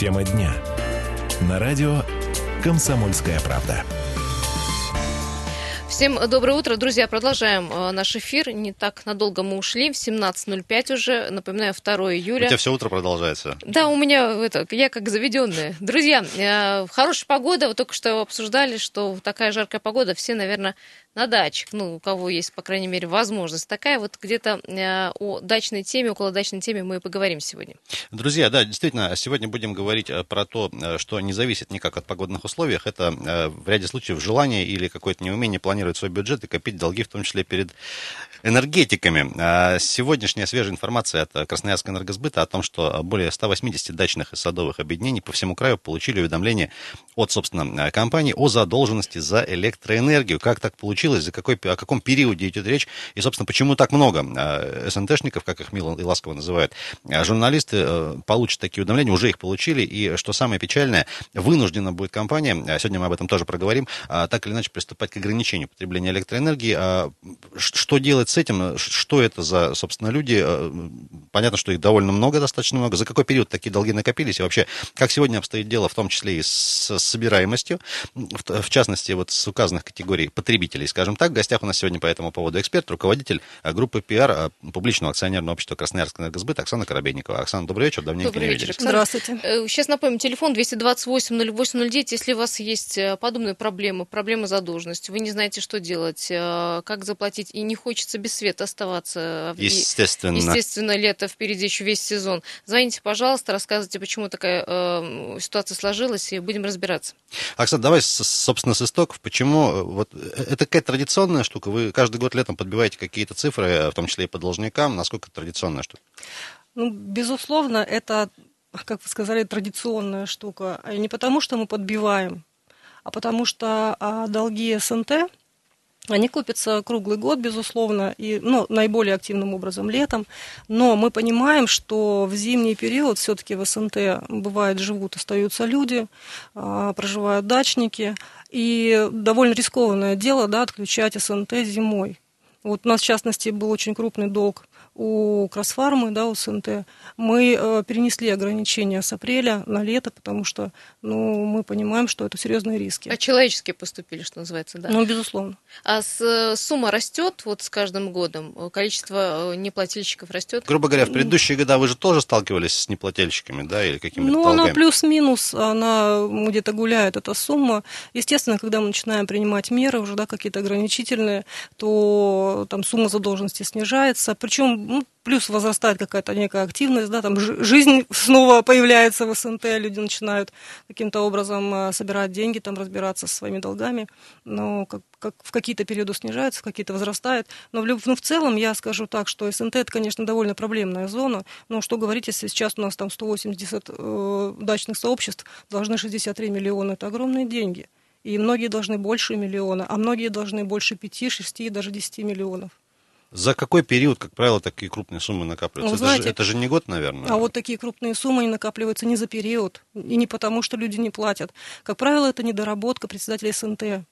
Тема дня. На радио «Комсомольская правда». Всем доброе утро, друзья. Продолжаем э, наш эфир. Не так надолго мы ушли. В 17.05 уже. Напоминаю, 2 июля. У тебя все утро продолжается. Да, у меня это, я как заведенная. Друзья, э, хорошая погода. Вот только что обсуждали, что такая жаркая погода. Все, наверное, на даче, ну, у кого есть, по крайней мере, возможность такая, вот где-то э, о дачной теме, около дачной теме мы и поговорим сегодня. Друзья, да, действительно, сегодня будем говорить э, про то, э, что не зависит никак от погодных условий. Это в ряде случаев желание или какое-то неумение планировать свой бюджет и копить долги, в том числе перед энергетиками. А сегодняшняя свежая информация от Красноярского энергосбыта о том, что более 180 дачных и садовых объединений по всему краю получили уведомление от, собственно, компании о задолженности за электроэнергию. Как так получилось? Случилось, за какой, о каком периоде идет речь, и, собственно, почему так много э, СНТшников, как их мило и ласково называют, э, журналисты э, получат такие уведомления, уже их получили, и, что самое печальное, вынуждена будет компания, сегодня мы об этом тоже проговорим, так или иначе приступать к ограничению потребления электроэнергии. Что делать с этим? Что это за, собственно, люди? Понятно, что их довольно много, достаточно много. За какой период такие долги накопились? И вообще, как сегодня обстоит дело, в том числе и с собираемостью, в частности, вот с указанных категорий потребителей, скажем так. В гостях у нас сегодня по этому поводу эксперт, руководитель э, группы пиар э, публичного акционерного общества Красноярского энергосбыт Оксана Коробейникова. Оксана, добрый вечер, давненько добрый не вечер, виделись. Здравствуйте. Э, сейчас напомним, телефон 228-08-09. Если у вас есть подобные проблемы, проблемы задолженности, вы не знаете, что делать, как заплатить, и не хочется без света оставаться. Естественно. Естественно, лето впереди еще весь сезон. Звоните, пожалуйста, рассказывайте, почему такая э, ситуация сложилась, и будем разбираться. Оксана, давай, собственно, с истоков. Почему вот это какая-то традиционная штука? Вы каждый год летом подбиваете какие-то цифры, в том числе и по должникам. Насколько это традиционная штука? Ну, безусловно, это, как вы сказали, традиционная штука. Не потому, что мы подбиваем, а потому что а, долги СНТ, они купятся круглый год, безусловно, и ну, наиболее активным образом летом. Но мы понимаем, что в зимний период все-таки в СНТ бывает живут, остаются люди, а, проживают дачники. И довольно рискованное дело да, отключать СНТ зимой. Вот у нас, в частности, был очень крупный долг у Кросфармы, да, у СНТ, мы э, перенесли ограничения с апреля на лето, потому что ну, мы понимаем, что это серьезные риски. А человеческие поступили, что называется, да? Ну, безусловно. А с, э, сумма растет вот с каждым годом? Количество э, неплательщиков растет? Грубо говоря, в предыдущие года вы же тоже сталкивались с неплательщиками, да, или какими-то Ну, долгами? она плюс-минус, она где-то гуляет, эта сумма. Естественно, когда мы начинаем принимать меры уже, да, какие-то ограничительные, то там сумма задолженности снижается. Причем ну, плюс возрастает какая-то некая активность, да, там жизнь снова появляется в СНТ, люди начинают каким-то образом э, собирать деньги, там разбираться со своими долгами, но как, как в какие-то периоды снижается, в какие-то возрастает. Но в, ну, в целом я скажу так, что СНТ это, конечно, довольно проблемная зона, но что говорить, если сейчас у нас там 180 э, дачных сообществ, должны 63 миллиона, это огромные деньги. И многие должны больше миллиона, а многие должны больше 5, 6 и даже 10 миллионов. За какой период, как правило, такие крупные суммы накапливаются? Ну, знаете, это, же, это же не год, наверное. А вот такие крупные суммы не накапливаются не за период, и не потому, что люди не платят. Как правило, это недоработка председателей СНТ.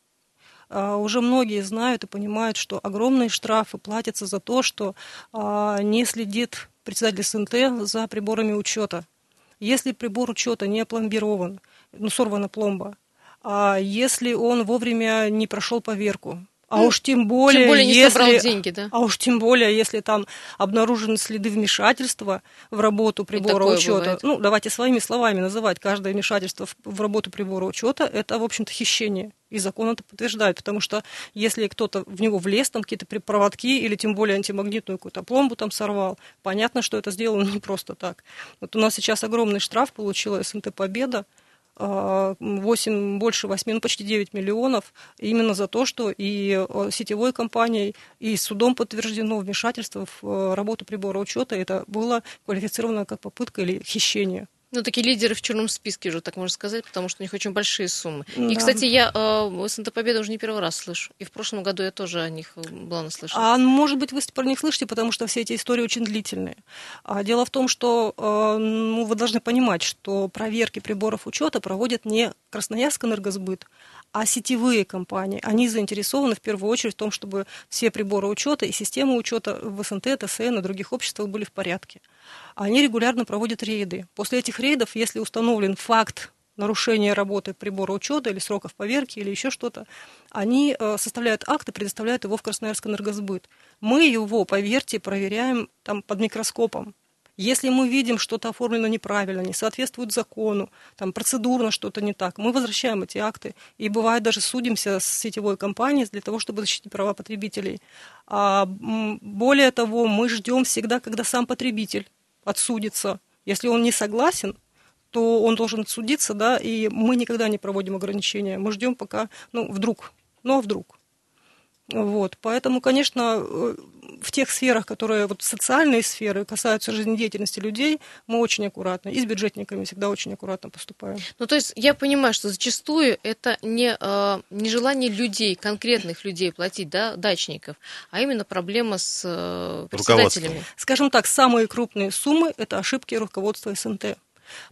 А, уже многие знают и понимают, что огромные штрафы платятся за то, что а, не следит председатель СНТ за приборами учета. Если прибор учета не пломбирован, ну, сорвана пломба, если он вовремя не прошел поверку, а ну, уж тем более, тем более не если, собрал деньги, да? А уж тем более, если там обнаружены следы вмешательства в работу прибора учета. Бывает. Ну, давайте своими словами называть каждое вмешательство в, работу прибора учета, это, в общем-то, хищение. И закон это подтверждает, потому что если кто-то в него влез, там какие-то проводки или тем более антимагнитную какую-то пломбу там сорвал, понятно, что это сделано не просто так. Вот у нас сейчас огромный штраф получила СНТ «Победа», 8, больше 8, ну почти 9 миллионов именно за то, что и э, сетевой компанией, и судом подтверждено вмешательство в э, работу прибора учета. Это было квалифицировано как попытка или хищение. Ну, такие лидеры в черном списке уже, так можно сказать, потому что у них очень большие суммы. Да. И, кстати, я э, СНТ Победа уже не первый раз слышу. И в прошлом году я тоже о них э, была наслышана. А может быть, вы про них слышите, потому что все эти истории очень длительные. А дело в том, что э, ну, вы должны понимать, что проверки приборов учета проводят не Красноярск энергосбыт, а сетевые компании, они заинтересованы в первую очередь в том, чтобы все приборы учета и системы учета в СНТ, ТСН и других обществах были в порядке. Они регулярно проводят рейды. После этих рейдов, если установлен факт нарушения работы прибора учета или сроков поверки или еще что-то, они э, составляют акт и предоставляют его в Красноярск энергосбыт. Мы его, поверьте, проверяем там под микроскопом. Если мы видим, что-то оформлено неправильно, не соответствует закону, там процедурно что-то не так, мы возвращаем эти акты. И бывает даже судимся с сетевой компанией для того, чтобы защитить права потребителей. А, более того, мы ждем всегда, когда сам потребитель отсудится. Если он не согласен, то он должен отсудиться, да, и мы никогда не проводим ограничения. Мы ждем пока, ну, вдруг, ну, а вдруг. Вот, поэтому, конечно, э, в тех сферах, которые вот социальные сферы касаются жизнедеятельности людей, мы очень аккуратно. И с бюджетниками всегда очень аккуратно поступаем. Ну, то есть я понимаю, что зачастую это не, э, не желание людей, конкретных людей платить, да, дачников, а именно проблема с э, председателями. Скажем так, самые крупные суммы – это ошибки руководства СНТ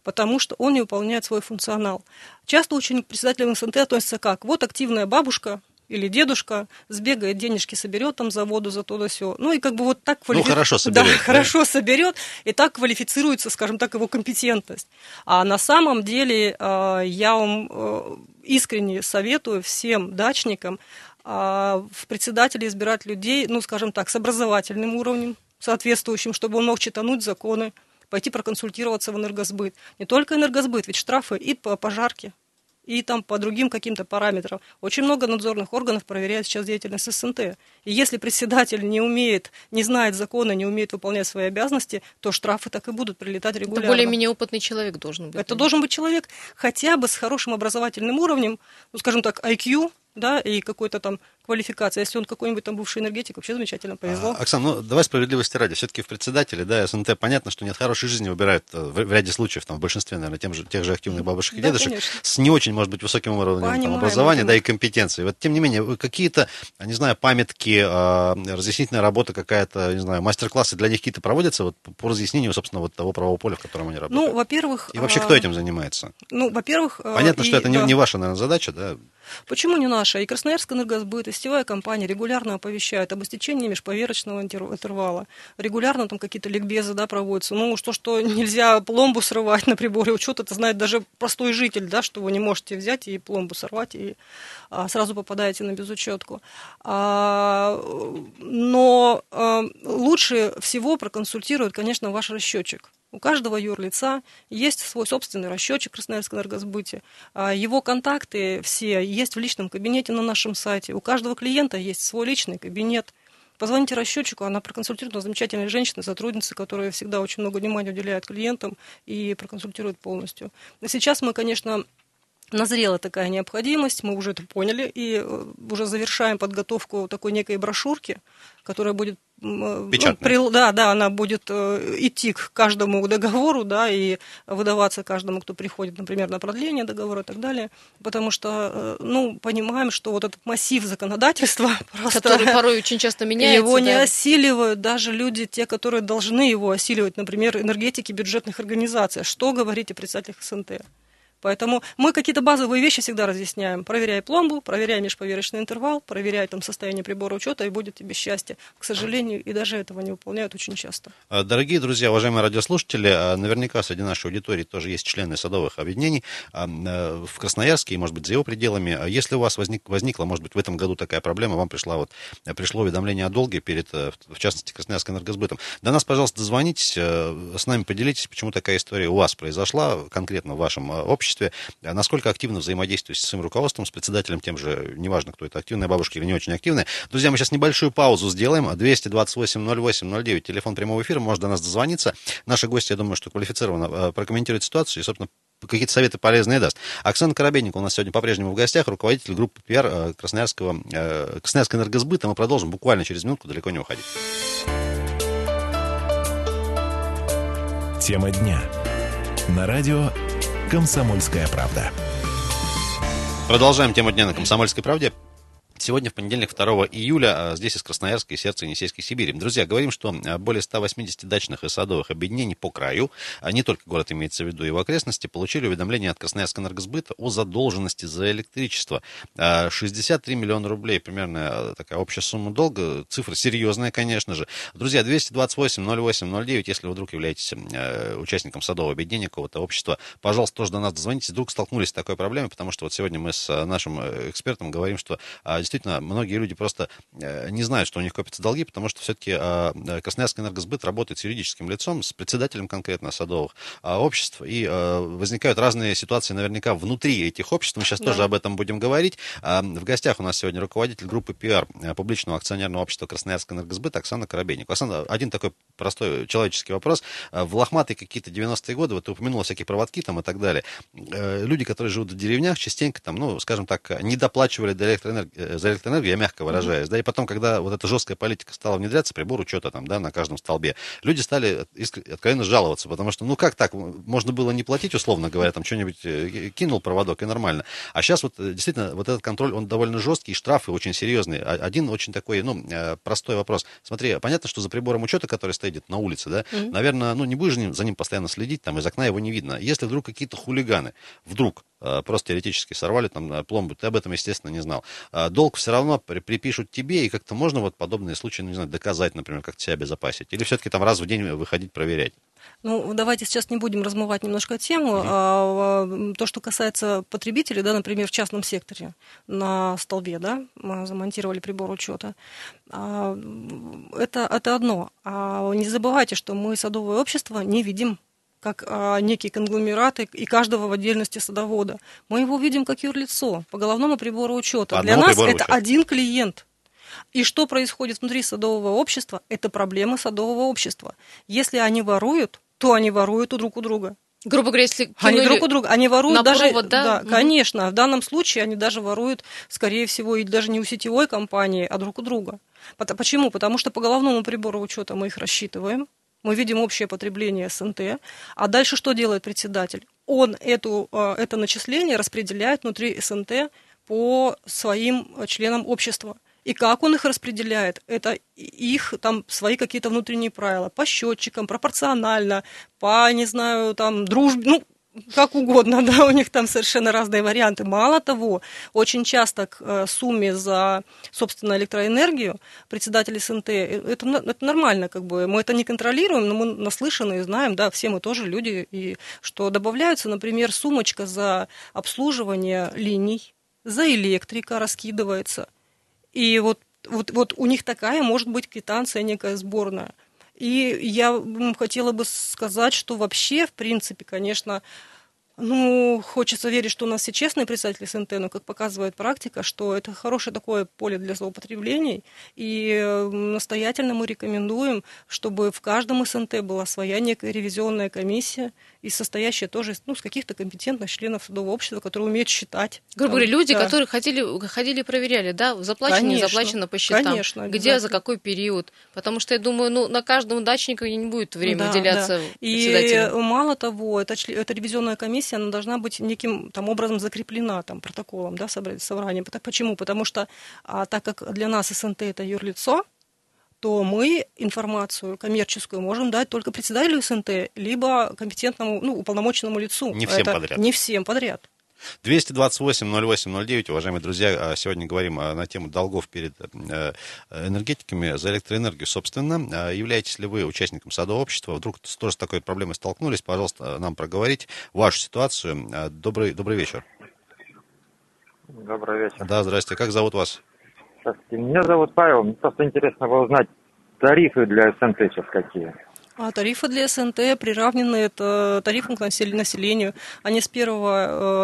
потому что он не выполняет свой функционал. Часто очень к председателям СНТ относятся как? Вот активная бабушка, или дедушка сбегает, денежки соберет там за воду, за то да все. Ну и как бы вот так квалифи... Ну, хорошо соберет. Да, да, хорошо соберет, и так квалифицируется, скажем так, его компетентность. А на самом деле э, я вам э, искренне советую всем дачникам э, в председателе избирать людей, ну, скажем так, с образовательным уровнем, соответствующим, чтобы он мог читануть законы, пойти проконсультироваться в энергосбыт. Не только энергосбыт, ведь штрафы и по пожарке и там по другим каким-то параметрам. Очень много надзорных органов проверяет сейчас деятельность СНТ. И если председатель не умеет, не знает закона, не умеет выполнять свои обязанности, то штрафы так и будут прилетать регулярно. Это более-менее опытный человек должен быть. Это должен быть человек хотя бы с хорошим образовательным уровнем, ну, скажем так, IQ, да, и какой-то там квалификация. Если он какой-нибудь там бывший энергетик, вообще замечательно, повезло. А, Оксана, ну давай справедливости ради. Все-таки в председателе, да, СНТ, понятно, что нет хорошей жизни выбирают э, в, в ряде случаев, там, в большинстве, наверное, тем же, тех же активных бабушек и да, дедушек конечно. с не очень, может быть, высоким уровнем там, образования, да, и компетенции. Вот, тем не менее, какие-то, не знаю, памятки, э, разъяснительная работа какая-то, не знаю, мастер-классы для них какие-то проводятся вот, по разъяснению, собственно, вот того правового поля, в котором они работают? Ну, во-первых... И вообще, кто а, этим занимается? Ну, во-первых... Понятно, и, что это да. не, не ваша, наверное, задача, да? Почему не наша? И Красноярск энергосбыт, и сетевая компания регулярно оповещают об истечении межповерочного интервала. Регулярно там какие-то ликбезы да, проводятся. Ну, что, что нельзя пломбу срывать на приборе учета, это знает даже простой житель, да, что вы не можете взять и пломбу сорвать, и а, сразу попадаете на безучетку. А, но а, лучше всего проконсультирует, конечно, ваш расчетчик. У каждого юрлица есть свой собственный расчетчик Красноярского энергосбыте. А, его контакты все есть в личном кабинете на нашем сайте. У каждого клиента есть свой личный кабинет. Позвоните расчетчику, она проконсультирует. У нас замечательная женщина, сотрудница, которая всегда очень много внимания уделяет клиентам и проконсультирует полностью. Сейчас мы, конечно, назрела такая необходимость, мы уже это поняли, и э, уже завершаем подготовку такой некой брошюрки, которая будет э, ну, при, да, да, она будет э, идти к каждому договору, да, и выдаваться каждому, кто приходит, например, на продление договора и так далее, потому что, ну, понимаем, что вот этот массив законодательства просто... Который порой очень часто меняется. Его да. не осиливают даже люди, те, которые должны его осиливать, например, энергетики бюджетных организаций. Что говорить о представителях СНТ? Поэтому мы какие-то базовые вещи всегда разъясняем. Проверяй пломбу, проверяй межповерочный интервал, проверяй там состояние прибора учета, и будет тебе счастье. К сожалению, и даже этого не выполняют очень часто. А, дорогие друзья, уважаемые радиослушатели, а, наверняка среди нашей аудитории тоже есть члены садовых объединений а, в Красноярске и, может быть, за его пределами. Если у вас возник, возникла, может быть, в этом году такая проблема, вам пришла вот, пришло уведомление о долге перед, э, в частности, Красноярским энергосбытом, до нас, пожалуйста, дозвонитесь, э, с нами поделитесь, почему такая история у вас произошла, конкретно в вашем обществе обществе, а насколько активно взаимодействуете с своим руководством, с председателем тем же, неважно, кто это, активная бабушка или не очень активная. Друзья, мы сейчас небольшую паузу сделаем. 228-08-09, телефон прямого эфира, может до нас дозвониться. Наши гости, я думаю, что квалифицированно э, прокомментируют ситуацию и, собственно, какие-то советы полезные даст. Оксана Коробейникова у нас сегодня по-прежнему в гостях, руководитель группы пиар э, Красноярского, э, Красноярского энергосбыта. Мы продолжим буквально через минутку, далеко не уходить. Тема дня. На радио «Комсомольская правда». Продолжаем тему дня на «Комсомольской правде». Сегодня в понедельник, 2 июля, а, здесь из Красноярска и сердца Енисейской Сибири. Друзья, говорим, что а, более 180 дачных и садовых объединений по краю, а не только город имеется в виду, и в окрестности, получили уведомление от Красноярска энергосбыта о задолженности за электричество. 63 миллиона рублей, примерно такая общая сумма долга, цифра серьезная, конечно же. Друзья, 228 08 09, если вы вдруг являетесь участником садового объединения какого-то общества, пожалуйста, тоже до нас дозвонитесь. Вдруг столкнулись с такой проблемой, потому что вот сегодня мы с нашим э, экспертом говорим, что действительно многие люди просто э, не знают, что у них копятся долги, потому что все-таки а, э, Красноярский энергосбыт работает с юридическим лицом, с председателем конкретно садовых а, обществ, и э, возникают разные ситуации наверняка внутри этих обществ. Мы сейчас да. тоже об этом будем говорить. А, в гостях у нас сегодня руководитель группы PR публичного акционерного общества Красноярский энергосбыт Оксана Коробейник. Оксана, один такой простой человеческий вопрос. В лохматые какие-то 90-е годы, вот ты упомянула всякие проводки там и так далее. Люди, которые живут в деревнях, частенько там, ну, скажем так, не доплачивали до электроэнергии, за электроэнергию я мягко выражаюсь, mm-hmm. да, и потом, когда вот эта жесткая политика стала внедряться, прибор учета там, да, на каждом столбе, люди стали откровенно жаловаться, потому что, ну как так, можно было не платить, условно говоря, там что-нибудь э, кинул проводок и нормально. А сейчас вот э, действительно вот этот контроль, он довольно жесткий, и штрафы очень серьезные. Один очень такой, ну, э, простой вопрос. Смотри, понятно, что за прибором учета, который стоит на улице, да, mm-hmm. наверное, ну, не будешь за ним постоянно следить, там из окна его не видно. Если вдруг какие-то хулиганы, вдруг просто теоретически сорвали там пломбу, ты об этом, естественно, не знал. Долг все равно припишут тебе, и как-то можно вот подобные случаи, ну, не знаю, доказать, например, как себя обезопасить? Или все-таки там раз в день выходить проверять? Ну, давайте сейчас не будем размывать немножко тему. Mm-hmm. А, то, что касается потребителей, да, например, в частном секторе на столбе, да, мы замонтировали прибор учета. А, это, это одно. А не забывайте, что мы садовое общество не видим как а, некие конгломераты и каждого в отдельности садовода. Мы его видим как юрлицо по головному прибору учета. Для нас это учета. один клиент. И что происходит внутри садового общества, это проблема садового общества. Если они воруют, то они воруют у друг у друга. Грубо говоря, если они друг у друга, они воруют даже, провод, да, да угу. конечно, в данном случае они даже воруют, скорее всего, и даже не у сетевой компании, а друг у друга. Почему? Потому что по головному прибору учета мы их рассчитываем, мы видим общее потребление СНТ. А дальше что делает председатель? Он эту, э, это начисление распределяет внутри СНТ по своим членам общества. И как он их распределяет, это их там свои какие-то внутренние правила. По счетчикам, пропорционально, по, не знаю, там, дружбе, ну, как угодно, да, у них там совершенно разные варианты. Мало того, очень часто к э, сумме за, собственно, электроэнергию председатель СНТ, э, это, это нормально, как бы, мы это не контролируем, но мы наслышаны и знаем, да, все мы тоже люди, и что добавляются, например, сумочка за обслуживание линий, за электрика раскидывается. И вот, вот, вот у них такая может быть квитанция некая сборная. И я хотела бы сказать, что вообще, в принципе, конечно, ну, хочется верить, что у нас все честные представители СНТ, но, как показывает практика, что это хорошее такое поле для злоупотреблений, и настоятельно мы рекомендуем, чтобы в каждом СНТ была своя некая ревизионная комиссия, и состоящая тоже ну, с каких-то компетентных членов судового общества, которые умеют считать. Грубо говоря, люди, да. которые ходили, ходили и проверяли, да, заплачено, конечно, не заплачено по счетам, конечно, где, за какой период. Потому что, я думаю, ну, на каждом дачнике не будет времени да, уделяться да. И мало того, эта, эта ревизионная комиссия, она должна быть неким там, образом закреплена там, протоколом да, собрания. Почему? Потому что, а, так как для нас СНТ это юрлицо, то мы информацию коммерческую можем дать только председателю СНТ, либо компетентному, ну, уполномоченному лицу. Не всем Это подряд. Не всем подряд. 228-08-09, уважаемые друзья, а, сегодня говорим а, на тему долгов перед э, энергетиками за электроэнергию, собственно. А, являетесь ли вы участником садового общества? Вдруг тоже с такой проблемой столкнулись? Пожалуйста, нам проговорить вашу ситуацию. Добрый, добрый вечер. Добрый вечер. Да, здрасте. Как зовут вас? Здравствуйте. Меня зовут Павел. Мне просто интересно было узнать тарифы для сейчас какие. А тарифы для СНТ приравнены это тарифам к населению. Они с 1 э,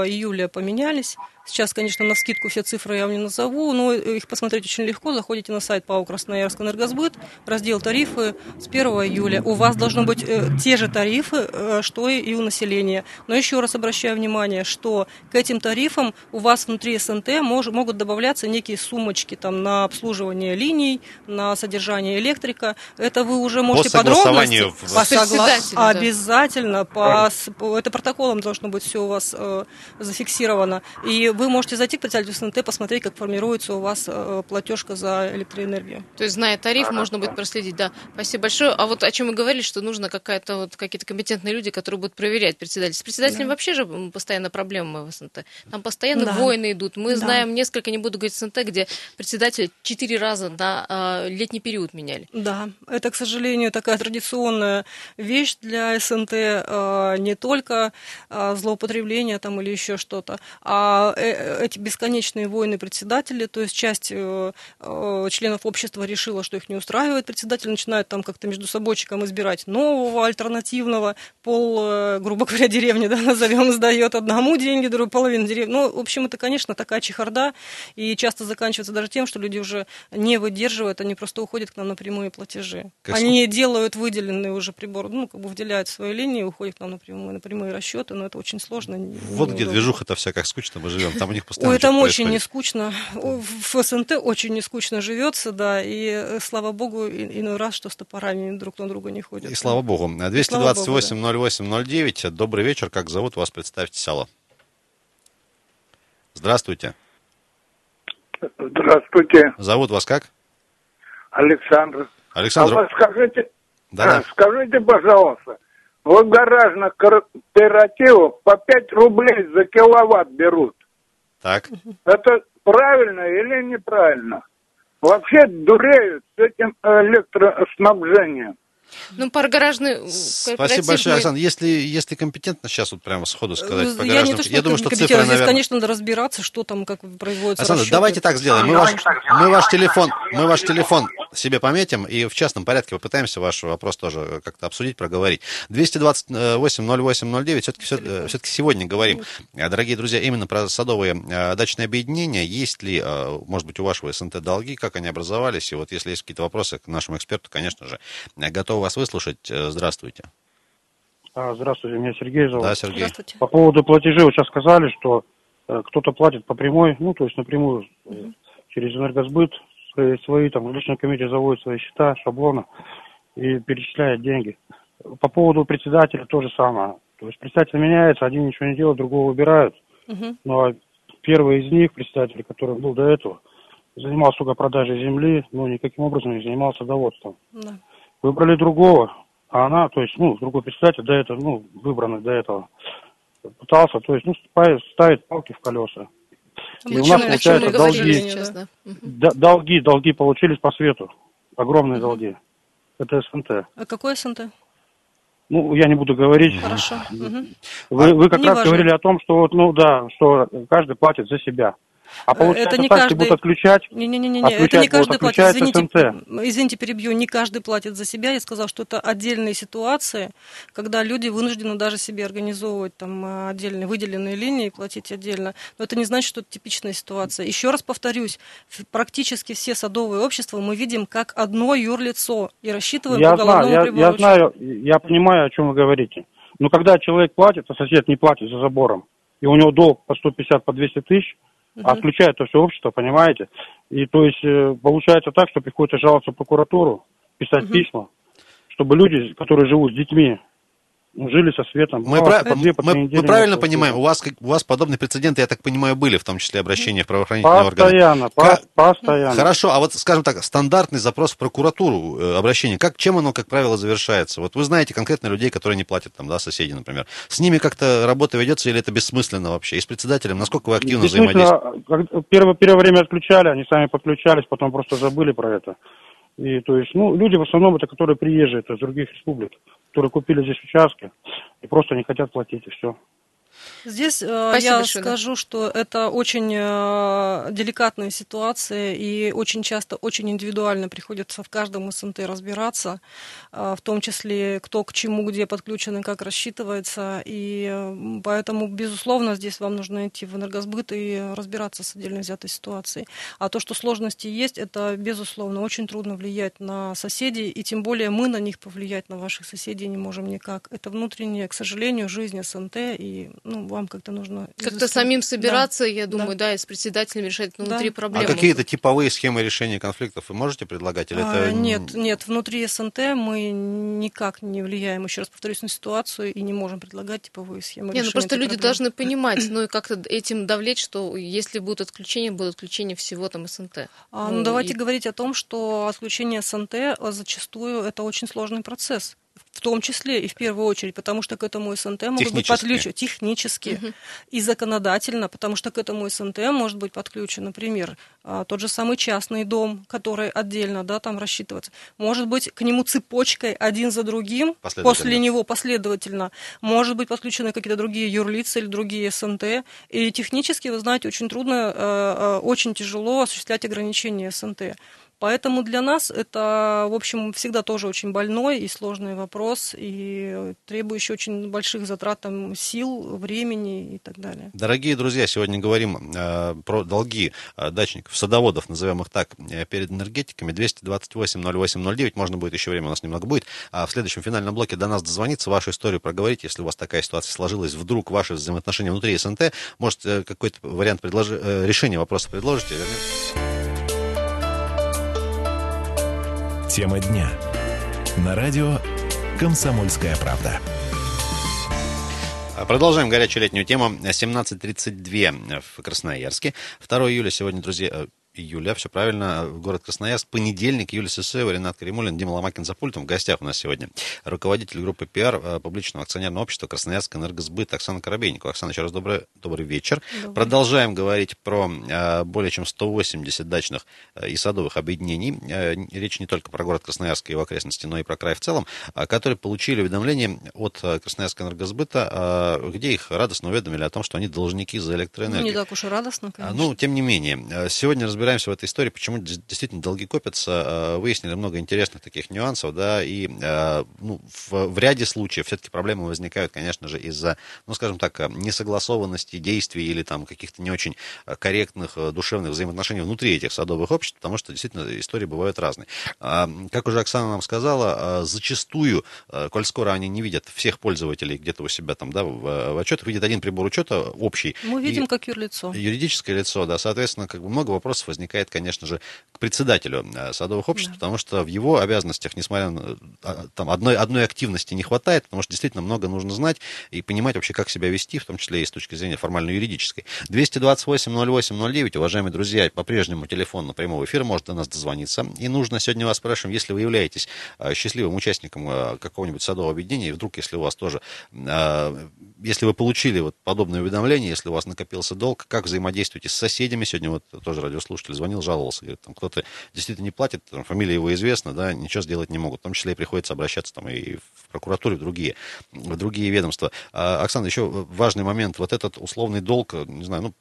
июля поменялись. Сейчас, конечно, на скидку все цифры я вам не назову, но их посмотреть очень легко. Заходите на сайт ПАО «Красноярск Энергосбыт», раздел «Тарифы» с 1 июля. У вас должны быть э, те же тарифы, э, что и у населения. Но еще раз обращаю внимание, что к этим тарифам у вас внутри СНТ мож, могут добавляться некие сумочки там, на обслуживание линий, на содержание электрика. Это вы уже можете по подробности... В... По согла... Обязательно. По... Это протоколом должно быть все у вас э, зафиксировано. И вы можете зайти к председателю СНТ, посмотреть, как формируется у вас э, платежка за электроэнергию. То есть, зная тариф, можно будет проследить, да. Спасибо большое. А вот о чем мы говорили, что нужно какая-то вот какие-то компетентные люди, которые будут проверять председателя. С председателем да. вообще же постоянно проблемы в СНТ. Там постоянно да. войны идут. Мы да. знаем несколько, не буду говорить СНТ, где председатель четыре раза на э, летний период меняли. Да, это, к сожалению, такая традиционная вещь для СНТ, э, не только э, злоупотребление там или еще что-то, а эти бесконечные войны председателей, то есть часть э, э, членов общества решила, что их не устраивает председатель, начинает там как-то между собойчиком избирать нового, альтернативного, пол, э, грубо говоря, деревни, да, назовем, сдает одному деньги, другую половину деревни. Ну, в общем, это, конечно, такая чехарда, и часто заканчивается даже тем, что люди уже не выдерживают, они просто уходят к нам на прямые платежи. Как они делают выделенный уже прибор, ну, как бы выделяют свои линии, уходят к нам на прямые, на прямые расчеты, но это очень сложно. Вот где движуха-то вся как скучно мы живем, там у них постоянно Ой, там очень не скучно. В СНТ очень не скучно живется, да, и э, слава богу, иной раз, что с топорами друг на друга не ходят. И слава богу. 228-08-09, добрый вечер, как зовут вас, представьте, Алло. Здравствуйте. Здравствуйте. Зовут вас как? Александр. Александр. А вы скажите, да, да. скажите, пожалуйста, вот гаражных кооперативов по 5 рублей за киловатт берут. Так. Это правильно или неправильно? Вообще дуреют с этим электроснабжением. Ну, парогаражный Спасибо большое, Александр. Если, если компетентно сейчас вот прямо сходу сказать э, по Я не то, что я думаю, что цифры, наверное... Здесь, конечно, надо разбираться, что там, как производится Александр, расчеты. давайте так сделаем. Мы ваш, мы ваш телефон, мы ваш телефон себе пометим и в частном порядке попытаемся ваш вопрос тоже как-то обсудить, проговорить. 228-08-09, все-таки, все-таки сегодня говорим, дорогие друзья, именно про садовые э, дачные объединения. Есть ли, э, может быть, у вашего СНТ долги, как они образовались? И вот если есть какие-то вопросы к нашему эксперту, конечно же, готовы вас выслушать. Э, здравствуйте. А, здравствуйте, меня Сергей зовут. Да, Сергей. Здравствуйте. По поводу платежей, вы сейчас сказали, что э, кто-то платит по прямой, ну, то есть напрямую mm через энергосбыт, свои, свои там, в личном комитете заводит свои счета, шаблоны и перечисляет деньги. По поводу председателя то же самое. То есть председатель меняется, один ничего не делает, другого выбирают. Угу. Но первый из них, председатель, который был до этого, занимался только продажей земли, но никаким образом не занимался садоводством. Да выбрали другого, а она, то есть, ну, другой председатель до этого, ну, выбранный до этого, пытался, то есть, ну, ставить палки в колеса. И у нас, получается, долги, сейчас, да? Долги, долги получились по свету, огромные угу. долги. Это СНТ. А какой СНТ? Ну, я не буду говорить. Хорошо. Вы, вы как не раз важно. говорили о том, что вот, ну да, что каждый платит за себя. А получается, это не каждый... будут отключать, не, не, не, не, не. это не каждый платит. Извините, извините, перебью. Не каждый платит за себя. Я сказал, что это отдельные ситуации, когда люди вынуждены даже себе организовывать там отдельные выделенные линии и платить отдельно. Но это не значит, что это типичная ситуация. Еще раз повторюсь, практически все садовые общества мы видим как одно юрлицо и рассчитываем я по знаю, я, я знаю, я понимаю, о чем вы говорите. Но когда человек платит, а сосед не платит за забором, и у него долг по 150, по 200 тысяч, угу. отключает то все общество, понимаете? И то есть э, получается так, что приходится жаловаться в прокуратуру, писать угу. письма, чтобы люди, которые живут с детьми, жили со светом. Мы, две, по мы, мы правильно понимаем, у вас, у вас подобные прецеденты, я так понимаю, были, в том числе обращения в правоохранительные постоянно, органы. По- постоянно. Хорошо, а вот, скажем так, стандартный запрос в прокуратуру, э, обращение, как, чем оно, как правило, завершается? Вот вы знаете конкретно людей, которые не платят, там, да, соседи, например. С ними как-то работа ведется или это бессмысленно вообще? И с председателем, насколько вы активно взаимодействуете? Первое, первое время отключали, они сами подключались, потом просто забыли про это. И то есть, ну, люди в основном это, которые приезжие, это из других республик которые купили здесь участки и просто не хотят платить, и все. Здесь э, я большое, скажу, что это очень э, деликатная ситуация, и очень часто, очень индивидуально приходится в каждом СНТ разбираться, э, в том числе кто к чему, где подключен и как рассчитывается. И поэтому, безусловно, здесь вам нужно идти в энергосбыт и разбираться с отдельно взятой ситуацией. А то, что сложности есть, это, безусловно, очень трудно влиять на соседей, и тем более мы на них повлиять, на ваших соседей, не можем никак. Это внутренняя, к сожалению, жизнь СНТ, и ну, вам как-то нужно... Как-то самим собираться, да. я думаю, да. да, и с председателями решать внутри да. проблемы. А какие-то типовые схемы решения конфликтов вы можете предлагать? Или а, это... Нет, нет, внутри СНТ мы никак не влияем, еще раз повторюсь, на ситуацию и не можем предлагать типовые схемы не, решения. ну просто люди проблемы. должны понимать, ну и как-то этим давлеть, что если будут отключения, будут отключения всего там СНТ. А, ну, ну давайте и... говорить о том, что отключение СНТ зачастую это очень сложный процесс в том числе и в первую очередь, потому что к этому СНТ могут быть подключены технически угу. и законодательно, потому что к этому СНТ может быть подключен, например, а, тот же самый частный дом, который отдельно, да, там рассчитывается. Может быть, к нему цепочкой один за другим, после него последовательно, может быть подключены какие-то другие юрлицы или другие СНТ. И технически, вы знаете, очень трудно, э, э, очень тяжело осуществлять ограничения СНТ. Поэтому для нас это, в общем, всегда тоже очень больной и сложный вопрос, и требующий очень больших затрат сил, времени и так далее. Дорогие друзья, сегодня говорим э, про долги э, дачников, садоводов, назовем их так, э, перед энергетиками. 228-08-09, можно будет еще время, у нас немного будет. А в следующем финальном блоке до нас дозвониться, вашу историю проговорить, если у вас такая ситуация сложилась, вдруг ваши взаимоотношения внутри СНТ, может, э, какой-то вариант предложи, решения вопроса предложите. Тема дня. На радио «Комсомольская правда». Продолжаем горячую летнюю тему. 17.32 в Красноярске. 2 июля сегодня, друзья, июля, все правильно, город Красноярск, понедельник, Юлия Сысоева, Ренат Каримулин, Дима Ломакин за пультом. В гостях у нас сегодня руководитель группы пиар э, публичного акционерного общества Красноярск Энергосбыт Оксана Коробейникова. Оксана, еще раз добрый, добрый вечер. Добрый. Продолжаем говорить про э, более чем 180 дачных э, и садовых объединений. Речь не только про город Красноярск и его окрестности, но и про край в целом, которые получили уведомление от Красноярска Энергосбыта, где их радостно уведомили о том, что они должники за электроэнергию. Ну, не так уж и радостно, а, конечно. Ну, тем не менее. Сегодня разбираем разбираемся в этой истории, почему действительно долги копятся, э, выяснили много интересных таких нюансов, да, и э, ну, в, в ряде случаев все-таки проблемы возникают, конечно же, из-за, ну, скажем так, э, несогласованности действий или там каких-то не очень корректных душевных взаимоотношений внутри этих садовых обществ, потому что действительно истории бывают разные. А, как уже Оксана нам сказала, зачастую, коль скоро они не видят всех пользователей где-то у себя там, да, в, в отчетах, видят один прибор учета общий. Мы видим как юрлицо. Юридическое лицо, да, соответственно, как бы много вопросов возникает, конечно же, к председателю э, садовых обществ, да. потому что в его обязанностях, несмотря на а, там, одной, одной активности не хватает, потому что действительно много нужно знать и понимать вообще, как себя вести, в том числе и с точки зрения формально-юридической. 228-08-09, уважаемые друзья, по-прежнему телефон на прямого эфира может до нас дозвониться. И нужно сегодня вас спрашиваем, если вы являетесь э, счастливым участником э, какого-нибудь садового объединения, и вдруг, если у вас тоже, если вы получили вот подобное уведомление, если у вас накопился долг, как взаимодействуете с соседями? Сегодня вот тоже радиослушатель слушатель звонил, жаловался, говорит, там кто-то действительно не платит, там, фамилия его известна, да, ничего сделать не могут. В том числе и приходится обращаться там и в прокуратуру, и в другие, в другие ведомства. А, Оксана, еще важный момент, вот этот условный долг, не знаю, ну,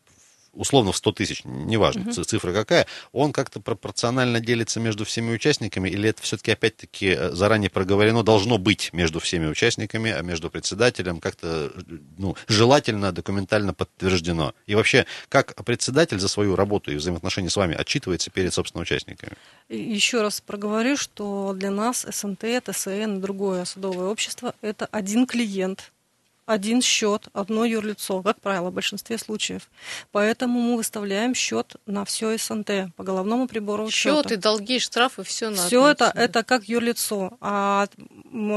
условно в 100 тысяч, неважно, угу. цифра какая, он как-то пропорционально делится между всеми участниками, или это все-таки опять-таки э, заранее проговорено, должно быть между всеми участниками, а между председателем как-то ну, желательно документально подтверждено? И вообще, как председатель за свою работу и взаимоотношения с вами отчитывается перед, собственно, участниками? Еще раз проговорю, что для нас СНТ, ТСН и другое судовое общество – это один клиент – один счет, одно юрлицо, как правило, в большинстве случаев. Поэтому мы выставляем счет на все СНТ по головному прибору учета. Счеты, долги, штрафы, все на Все это, это как юрлицо. А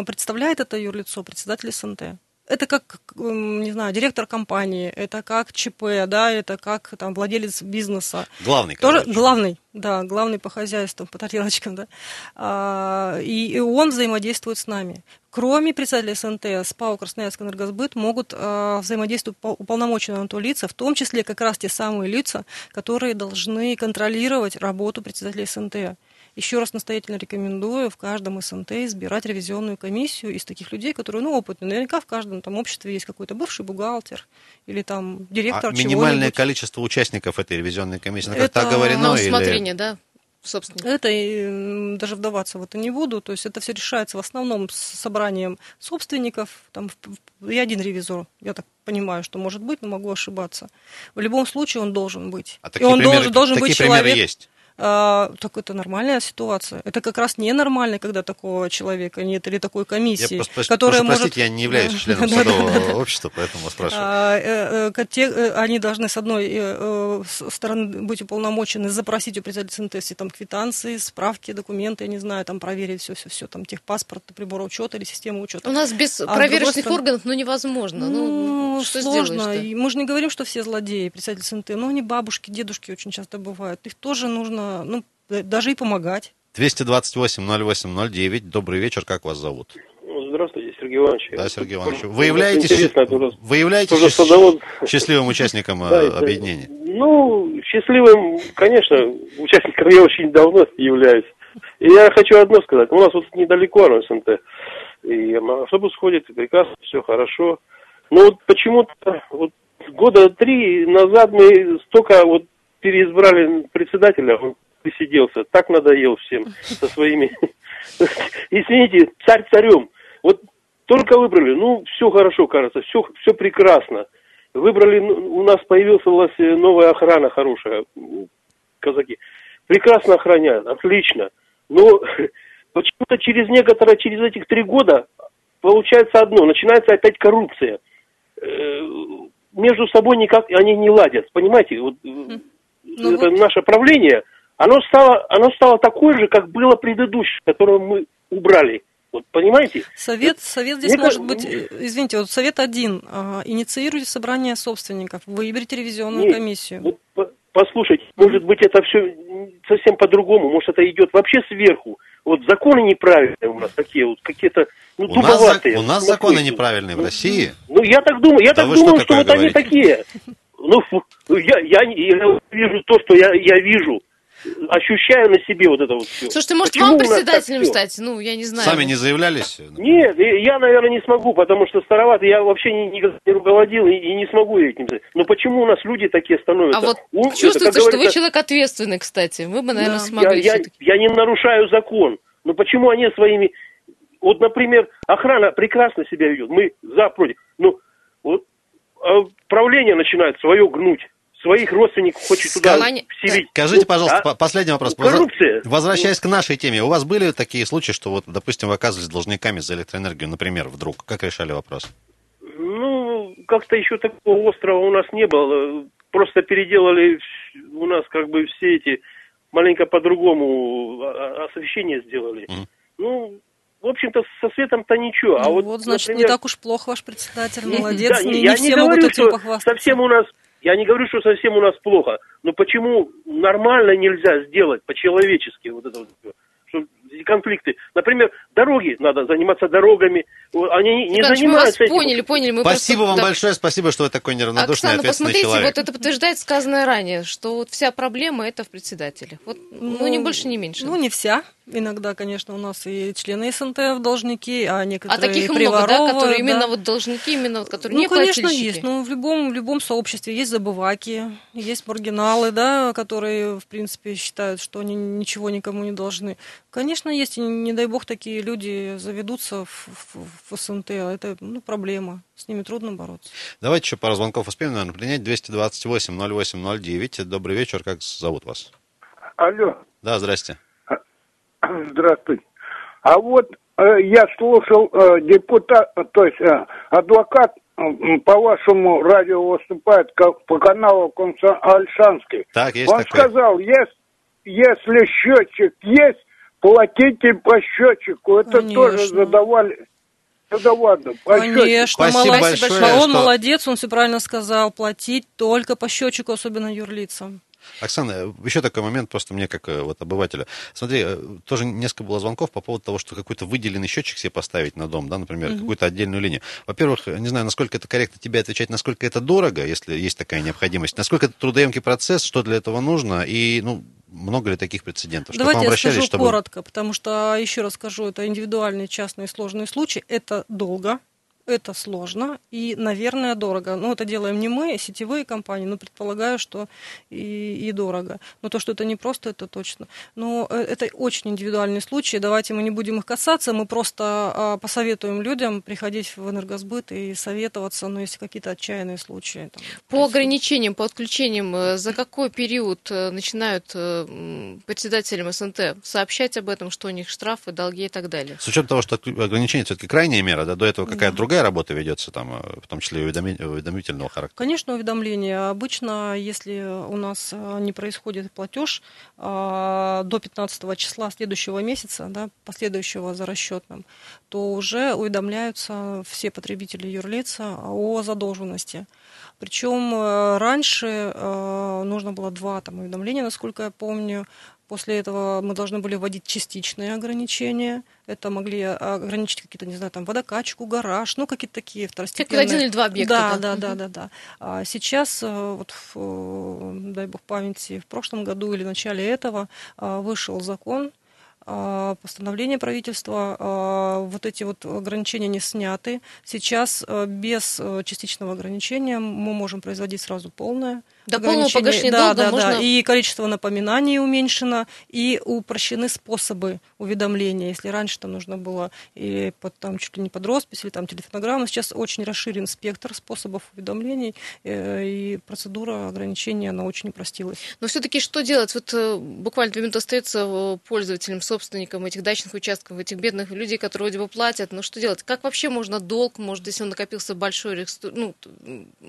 представляет это юрлицо председатель СНТ это как, не знаю, директор компании, это как ЧП, да, это как там владелец бизнеса. Главный, Тоже короче. главный, да, главный по хозяйству, по тарелочкам, да. А, и, и он взаимодействует с нами. Кроме председателя СНТ, СПАО Красноярск Энергосбыт могут а, взаимодействовать уполномоченные на лица, в том числе как раз те самые лица, которые должны контролировать работу председателя СНТ. Еще раз настоятельно рекомендую в каждом СНТ избирать ревизионную комиссию из таких людей, которые, ну, опытные. Наверняка в каждом там обществе есть какой-то бывший бухгалтер или там директор а минимальное количество участников этой ревизионной комиссии, ну, это... так говорено? На усмотрение, или... да? собственно. Это и, даже вдаваться в это не буду. То есть это все решается в основном с собранием собственников. Там и один ревизор, я так понимаю, что может быть, но могу ошибаться. В любом случае он должен быть. А такие и он примеры, должен, должен такие быть человек. есть? А, так это нормальная ситуация. Это как раз ненормально, когда такого человека нет или такой комиссии, я просто, которая просто, может... Простите, я не являюсь членом садового общества, поэтому спрашиваю. А, э, э, э, они должны с одной стороны быть уполномочены запросить у председателя СНТС там квитанции, справки, документы, я не знаю, там проверить все-все-все, там техпаспорт, прибор учета или система учета. У нас без а проверочных стороны... органов ну невозможно. Ну, ну что сложно. Мы же не говорим, что все злодеи, председатель СНТ. Ну, они бабушки, дедушки очень часто бывают. Их тоже нужно, ну, даже и помогать. 228-08-09. Добрый вечер, как вас зовут? Здравствуйте, Сергей Иванович. Да, Сергей Иванович. Вы являетесь, вы являетесь счаст... садовод... счастливым участником да, объединения? Ну, счастливым, конечно, участником я очень давно являюсь. И я хочу одно сказать. У нас вот недалеко оно СНТ. И автобус ходит, прекрасно, все хорошо. Но вот почему-то вот года три назад мы столько вот переизбрали председателя, он присиделся, так надоел всем со своими... Извините, царь царем. Вот только выбрали, ну, все хорошо, кажется, все, все прекрасно. Выбрали, ну, у нас появилась новая охрана хорошая, казаки. Прекрасно охраняют, отлично. Но почему-то через некоторое, через этих три года получается одно, начинается опять коррупция. Э, между собой никак они не ладят, понимаете? Вот, ну, это вот. наше правление, оно стало, оно стало такое же, как было предыдущее, которое мы убрали. Вот понимаете? Совет, совет здесь Мне может быть, э, извините, вот совет один. А, инициируйте собрание собственников, выберите ревизионную Нет, комиссию. Вот, послушайте, может быть, это все совсем по-другому, может, это идет вообще сверху. Вот законы неправильные у нас такие вот, какие-то, ну, у Нас, у нас законы неправильные в России. Ну, я так думаю, я да так думаю, что, что вот говорите? они такие. Ну, я, я, я вижу то, что я, я вижу ощущаю на себе вот это вот все. Слушайте, может, Почему вам председателем стать? Ну, я не знаю. Сами не заявлялись? Нет, я, наверное, не смогу, потому что староват, я вообще никогда не руководил и, и не смогу этим. Но почему у нас люди такие становятся? А вот Ум, чувствуется, это, что вы человек ответственный, кстати. Вы бы, наверное, да. смогли. Я, я, я не нарушаю закон. Но почему они своими... Вот, например, охрана прекрасно себя ведет. Мы за, против. Ну, правление начинает свое гнуть своих родственников хочет туда Скажите, вселить. Скажите, ну, пожалуйста, а? последний вопрос. Коррупция. Возвращаясь к нашей теме, у вас были такие случаи, что вот, допустим, вы оказывались должниками за электроэнергию, например, вдруг? Как решали вопрос? Ну, как-то еще такого острова у нас не было. Просто переделали у нас как бы все эти маленько по-другому освещение сделали. Mm. Ну, в общем-то, со светом-то ничего. А ну, вот, вот, значит, например... не так уж плохо ваш председатель, молодец. Да, не, не, не говорю, что совсем у нас я не говорю, что совсем у нас плохо, но почему нормально нельзя сделать по-человечески вот это вот, что конфликты. Например, дороги, надо заниматься дорогами. Они не Николаевич, занимаются мы вас этим. поняли, поняли. Мы спасибо просто, вам да. большое, спасибо, что вы такой неравнодушный, Оксана, ответственный посмотрите, человек. вот это подтверждает сказанное ранее, что вот вся проблема это в председателе. Вот, ну, ну, не больше, не меньше. Ну, не вся. Иногда, конечно, у нас и члены СНТ в должники, а некоторые А таких много, да, которые да. именно вот должники, именно вот, которые ну, не конечно, есть. Ну, в любом, в любом сообществе есть забываки, есть маргиналы, да, которые, в принципе, считают, что они ничего никому не должны. Конечно, есть, и не дай бог, такие люди заведутся в, в, в СНТ, а это ну, проблема. С ними трудно бороться. Давайте еще пару звонков успеем, наверное, принять. 228-08-09. Добрый вечер, как зовут вас? Алло. Да, здрасте. Здравствуйте. А вот э, я слушал э, депутат, то есть э, адвокат э, по вашему радио выступает как, по каналу Альшанский. Так, есть Он такой. сказал, если, если счетчик есть, платите по счетчику. Это Конечно. тоже задавали. Задавали. По Конечно, Спасибо молодец, большое, он что... молодец, он все правильно сказал. Платить только по счетчику, особенно юрлицам. Оксана, еще такой момент просто мне как э, вот обывателя. Смотри, э, тоже несколько было звонков по поводу того, что какой-то выделенный счетчик себе поставить на дом, да, например, угу. какую-то отдельную линию. Во-первых, не знаю, насколько это корректно тебе отвечать, насколько это дорого, если есть такая необходимость, насколько это трудоемкий процесс, что для этого нужно, и, ну, много ли таких прецедентов? Давайте я скажу чтобы... коротко, потому что, еще раз скажу, это индивидуальный, частный, сложный случай, это долго, Это сложно и, наверное, дорого. Ну, это делаем не мы, а сетевые компании, но предполагаю, что и, и дорого. Но то, что это не просто, это точно. Но э, это очень индивидуальные случаи. Давайте мы не будем их касаться, мы просто а, посоветуем людям приходить в энергосбыт и советоваться, но если какие-то отчаянные случаи. Там, по происходят. ограничениям, по отключениям, э, за какой период э, начинают председателям СНТ сообщать об этом, что у них штрафы, долги и так далее? С учетом того, что ограничение все-таки крайняя мера, да, до этого какая-то да. другая другая работа ведется, там, э, в том числе уведомительного характера? Конечно, уведомление. Обычно, если у нас э, не происходит платеж а, до 15 числа следующего месяца, да, последующего за расчетным, то уже уведомляются все потребители юрлица о задолженности. Причем э, раньше нужно было два там, уведомления, насколько я помню. После этого мы должны были вводить частичные ограничения. Это могли ограничить какие-то, не знаю, там водокачку, гараж, ну какие-то такие второстепенные. Как один или два объекта. Да, да, да, да, да. А сейчас, э, вот, в, э, дай бог памяти, в прошлом году или в начале этого э, вышел закон, постановление правительства, вот эти вот ограничения не сняты. Сейчас без частичного ограничения мы можем производить сразу полное до полного погашения да, долга да, можно... Да. И количество напоминаний уменьшено, и упрощены способы уведомления. Если раньше там нужно было и под, там, чуть ли не под роспись, или там телефонограмма, сейчас очень расширен спектр способов уведомлений, э, и процедура ограничения, она очень упростилась. Но все-таки что делать? Вот э, буквально две минуты остается э, пользователям, собственникам этих дачных участков, этих бедных людей, которые вроде бы платят. Но что делать? Как вообще можно долг, может, если он накопился большой, ну,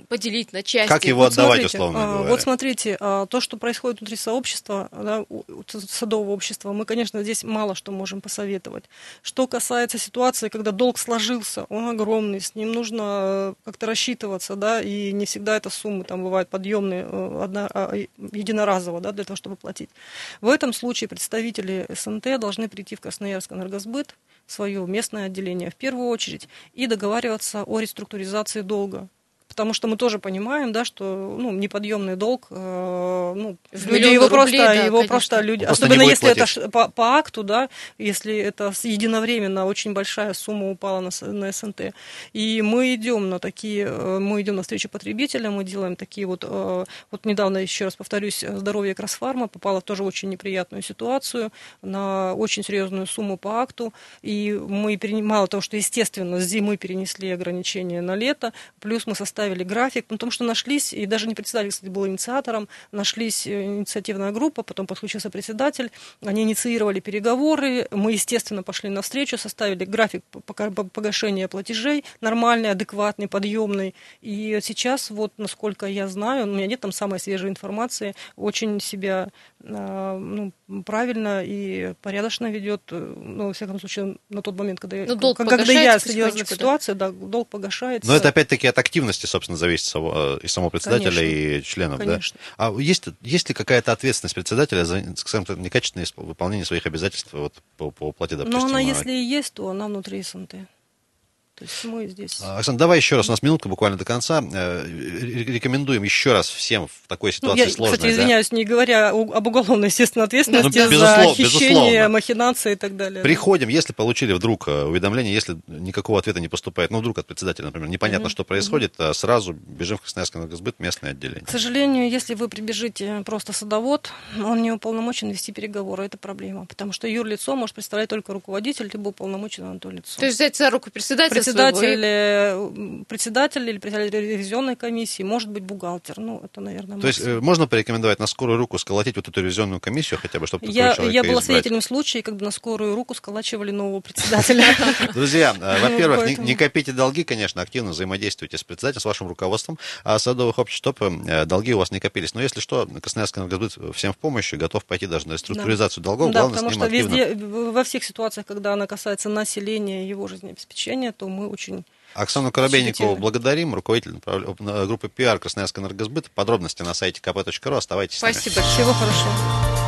поделить на части? Как его вот отдавать, смотрите, условно? А. Вот смотрите, а, то, что происходит внутри сообщества, да, садового общества, мы, конечно, здесь мало что можем посоветовать. Что касается ситуации, когда долг сложился, он огромный, с ним нужно э, как-то рассчитываться, да, и не всегда это суммы там бывают подъемные э, одно, а, единоразово, да, для того, чтобы платить. В этом случае представители СНТ должны прийти в Красноярск энергосбыт, свое местное отделение в первую очередь, и договариваться о реструктуризации долга потому что мы тоже понимаем, да, что ну, неподъемный долг, э, ну, в люди его рублей, просто, да, его просто люди, просто особенно если платить. это по, по акту, да, если это единовременно очень большая сумма упала на, на СНТ, и мы идем на такие, э, мы идем на встречу потребителя, мы делаем такие вот, э, вот недавно еще раз повторюсь, здоровье Красфарма попало в тоже очень неприятную ситуацию на очень серьезную сумму по акту, и мы мало того, что естественно с зимы перенесли ограничения на лето, плюс мы составили составили график, потому что нашлись, и даже не председатель, кстати, был инициатором, нашлись э, инициативная группа, потом подключился председатель, они инициировали переговоры, мы, естественно, пошли навстречу, составили график погашения платежей, нормальный, адекватный, подъемный, и сейчас, вот, насколько я знаю, у меня нет там самой свежей информации, очень себя а, ну, правильно и порядочно ведет, э, ну, во всяком случае, на тот момент, когда, ну, долг когда я следила за ситуацией, да, долг погашается. Но это опять-таки от активности, собственно, зависит само, и самого председателя, Конечно. и членов, Конечно. да? А есть, есть ли какая-то ответственность председателя за, скажем так, некачественное выполнение своих обязательств вот, по, по уплате, допустим? Но она, если и есть, то она внутри СНТ. То есть мы здесь... А, Оксана, давай еще раз, у нас минутка буквально до конца. Э, рекомендуем еще раз всем в такой ситуации ну, я, сложной. Кстати, извиняюсь, да? не говоря об уголовной, естественно, ответственности ну, за хищение, безусловно. махинации и так далее. Приходим, если получили вдруг э, уведомление, если никакого ответа не поступает, ну, вдруг от председателя, например, непонятно, mm-hmm. что происходит, mm-hmm. сразу бежим в Красноярский энергосбыт, местное отделение. К сожалению, если вы прибежите просто садовод, он не уполномочен вести переговоры, это проблема, потому что юрлицо может представлять только руководитель, либо уполномоченное на то лицо. То есть взять за руку председателя председатель, своего... председатель или председатель ревизионной комиссии, может быть бухгалтер. Ну, это, наверное, То есть э, можно порекомендовать на скорую руку сколотить вот эту ревизионную комиссию хотя бы, чтобы я, я была избрать? свидетелем случая, когда на скорую руку сколачивали нового председателя. Друзья, э, во-первых, не копите долги, конечно, активно взаимодействуйте с председателем, с вашим руководством а садовых обществ, чтобы э, долги у вас не копились. Но если что, Красноярский энергосбыт всем в помощи, готов пойти даже на реструктуризацию долгов. Да, потому что везде, во всех ситуациях, когда она касается населения его жизнеобеспечения, то мы очень Оксану Коробейникову благодарим, руководитель группы пиар Красноярского энергосбыта. Подробности на сайте kp.ru. Оставайтесь Спасибо. с нами. Всего хорошего.